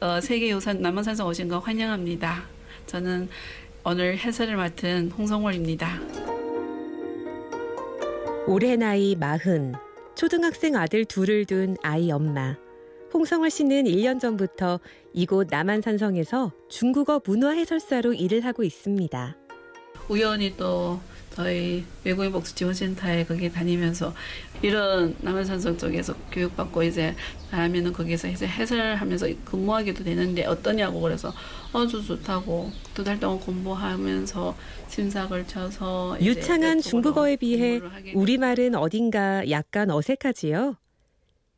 어, 세계유산 남한산성 오신 거 환영합니다. 저는 오늘 해설을 맡은 홍성월입니다. 올해 나이 마흔, 초등학생 아들 둘을 둔 아이 엄마. 홍성월 씨는 1년 전부터 이곳 남한산성에서 중국어 문화 해설사로 일을 하고 있습니다. 우연히 또 저희 외국인 복지 지원센터에 거기 다니면서 이런 남한산성 쪽에서 교육받고 이제 나면은 거기서 이제 해설하면서 근무하기도 되는데 어떠냐고 그래서 아주 좋다고 두 달 동안 공부하면서 심사 걸쳐서 유창한 중국어에 비해 우리말은 어딘가 약간 어색하지요.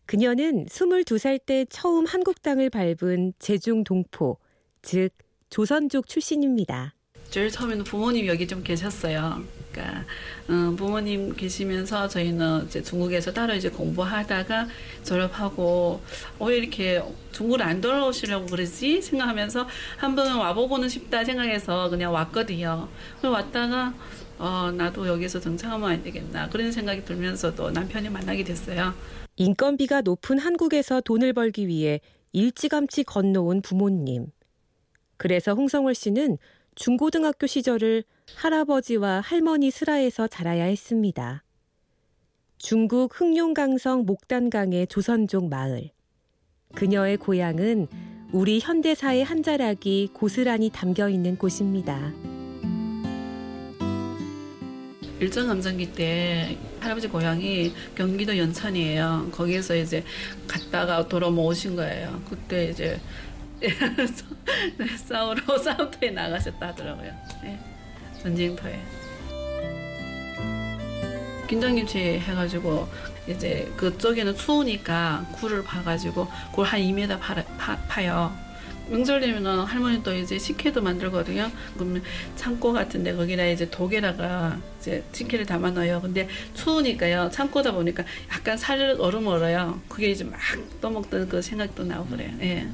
그녀는 22살 때 처음 한국 땅을 밟은 제중 동포, 즉 조선족 출신입니다. 제일 처음에는 부모님 여기 좀 계셨어요. 그러니까 음, 부모님 계시면서 저희는 이제 중국에서 따로 이제 공부하다가 졸업하고 왜 이렇게 중국을 안 돌아오시려고 그러지 생각하면서 한번 와보고는 싶다 생각해서 그냥 왔거든요. 왔다가 어, 나도 여기서 정착하면 안 되겠나 그런 생각이 들면서도 남편이 만나게 됐어요. 인건비가 높은 한국에서 돈을 벌기 위해 일찌감치 건너온 부모님. 그래서 홍성월 씨는 중고등학교 시절을 할아버지와 할머니 슬하에서 자라야 했습니다. 중국 흑룡강성 목단강의 조선족 마을. 그녀의 고향은 우리 현대사의 한 자락이 고스란히 담겨 있는 곳입니다. 일정 감정기 때 할아버지 고향이 경기도 연천이에요. 거기에서 이제 갔다가 돌아오신 거예요. 그때 이제 싸우러 싸움터에 나가셨다 하더라고요. 네. 전쟁터에. 김장김치 해가지고 이제 그쪽에는 추우니까 굴을 파가지고 굴 한 2m 파, 파, 파요. 명절 되면은 할머니 또 이제 식혜도 만들거든요. 그러면 창고 같은데 거기다 이제 독에다가 이제 식혜를 담아 넣어요. 근데 추우니까요. 창고다 보니까 약간 살 얼음 얼어요. 그게 이제 막 떠먹던 그 생각도 나고 그래요. 예.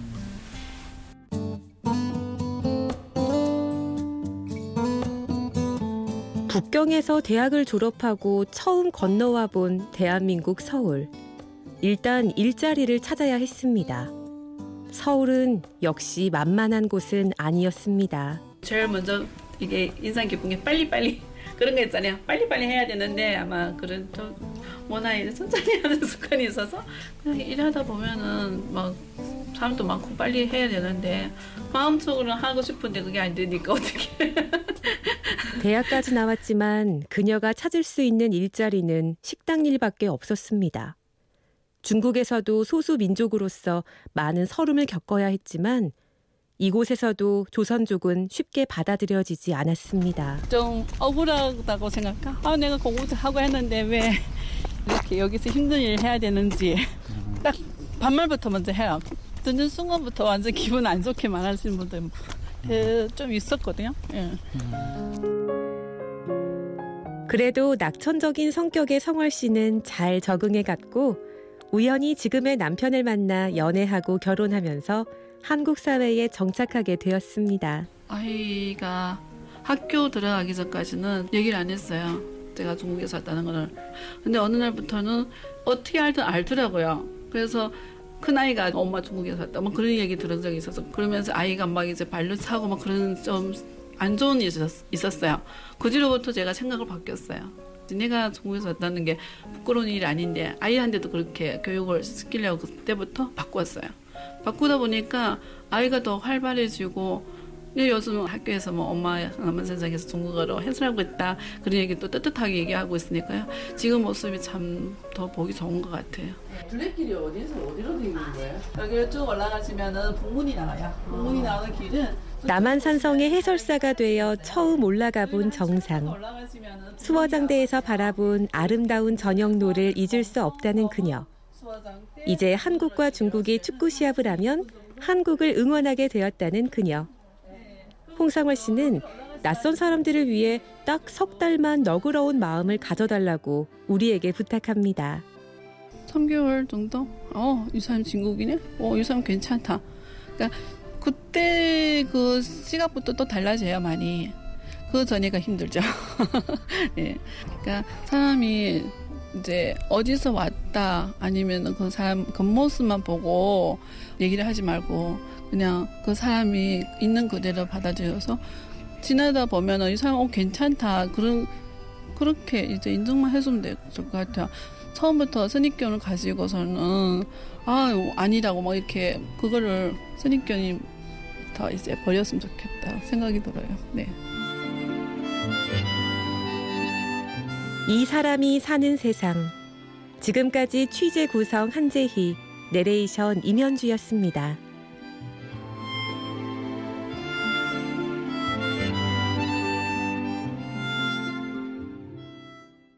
북경에서 대학을 졸업하고 처음 건너와 본 대한민국 서울. 일단 일자리를 찾아야 했습니다. 서울은 역시 만만한 곳은 아니었습니다. 제일 먼저 이게 인상 깊은 게 빨리빨리 그런 거 있잖아요. 빨리빨리 해야 되는데 아마 그런 좀 문화에 천천히 하는 습관이 있어서 그냥 일하다 보면은 막 사람도 많고 빨리 해야 되는데 마음속으로는 하고 싶은데 그게 안 되니까 어떻게 대학까지 나왔지만 그녀가 찾을 수 있는 일자리는 식당 일밖에 없었습니다. 중국에서도 소수 민족으로서 많은 서름을 겪어야 했지만 이곳에서도 조선족은 쉽게 받아들여지지 않았습니다. 좀 억울하다고 생각해. 아, 내가 공부도 하고 했는데 왜 이렇게 여기서 힘든 일을 해야 되는지 딱 반말부터 먼저 해요. 듣는 순간부터 완전 기분 안 좋게 말하시는 분들 좀 있었거든요. 예. 그래도 낙천적인 성격의 성월 씨는 잘 적응해 갔고 우연히 지금의 남편을 만나 연애하고 결혼하면서 한국 사회에 정착하게 되었습니다. 아이가 학교 들어가기 전까지는 얘기를 안 했어요. 제가 중국에서 왔다는 거를. 근데 어느 날부터는 어떻게 알든 알더라고요. 그래서 큰 아이가 엄마 중국에서 왔다. 뭐 그런 얘기 들은 적이 있어서 그러면서 아이가 막 이제 발로 차고 막 그런 좀 안 좋은 일이 있었어요. 그 뒤로부터 제가 생각을 바뀌었어요. 내가 중국에서 왔다는 게 부끄러운 일이 아닌데 아이한테도 그렇게 교육을 시키려고 그때부터 바꿨어요. 바꾸다 보니까 아이가 더 활발해지고 요즘 학교에서 뭐 엄마 남은 세상에서 중국어로 해설하고 있다 그런 얘기 또 뜨뜻하게 얘기하고 있으니까요. 지금 모습이 참 더 보기 좋은 것 같아요. 둘레길이 어디에서 어디로 되는 거예요? 여기를 쭉 올라가시면은 북문이 나와요. 북문이 나오는 길은 남한산성의 해설사가 되어 처음 올라가 본 정상. 수어장대에서 바라본 아름다운 저녁로를 잊을 수 없다는 그녀. 이제 한국과 중국이 축구 시합을 하면 한국을 응원하게 되었다는 그녀. 홍상월 씨는 낯선 사람들을 위해 딱 석 달만 너그러운 마음을 가져달라고 우리에게 부탁합니다. 3개월 정도? 어, 이 사람 진국이네? 어, 이 사람 괜찮다. 그러니까 그때 그 시각부터 또 달라져요, 많이. 그 전에가 힘들죠. 네. 그러니까 사람이 이제 어디서 왔다 아니면 그 사람 겉모습만 보고 얘기를 하지 말고 그냥 그 사람이 있는 그대로 받아들여서 지나다 보면은 이 사람 어 괜찮다 그런 그렇게 이제 인정만 해주면 될 것 같아요. 처음부터 선입견을 가지고서는 아 아니라고 막 이렇게 그거를 선입견이 더 이제 버렸으면 좋겠다 생각이 들어요. 네. 이 사람이 사는 세상. 지금까지 취재 구성 한재희, 내레이션 임현주였습니다.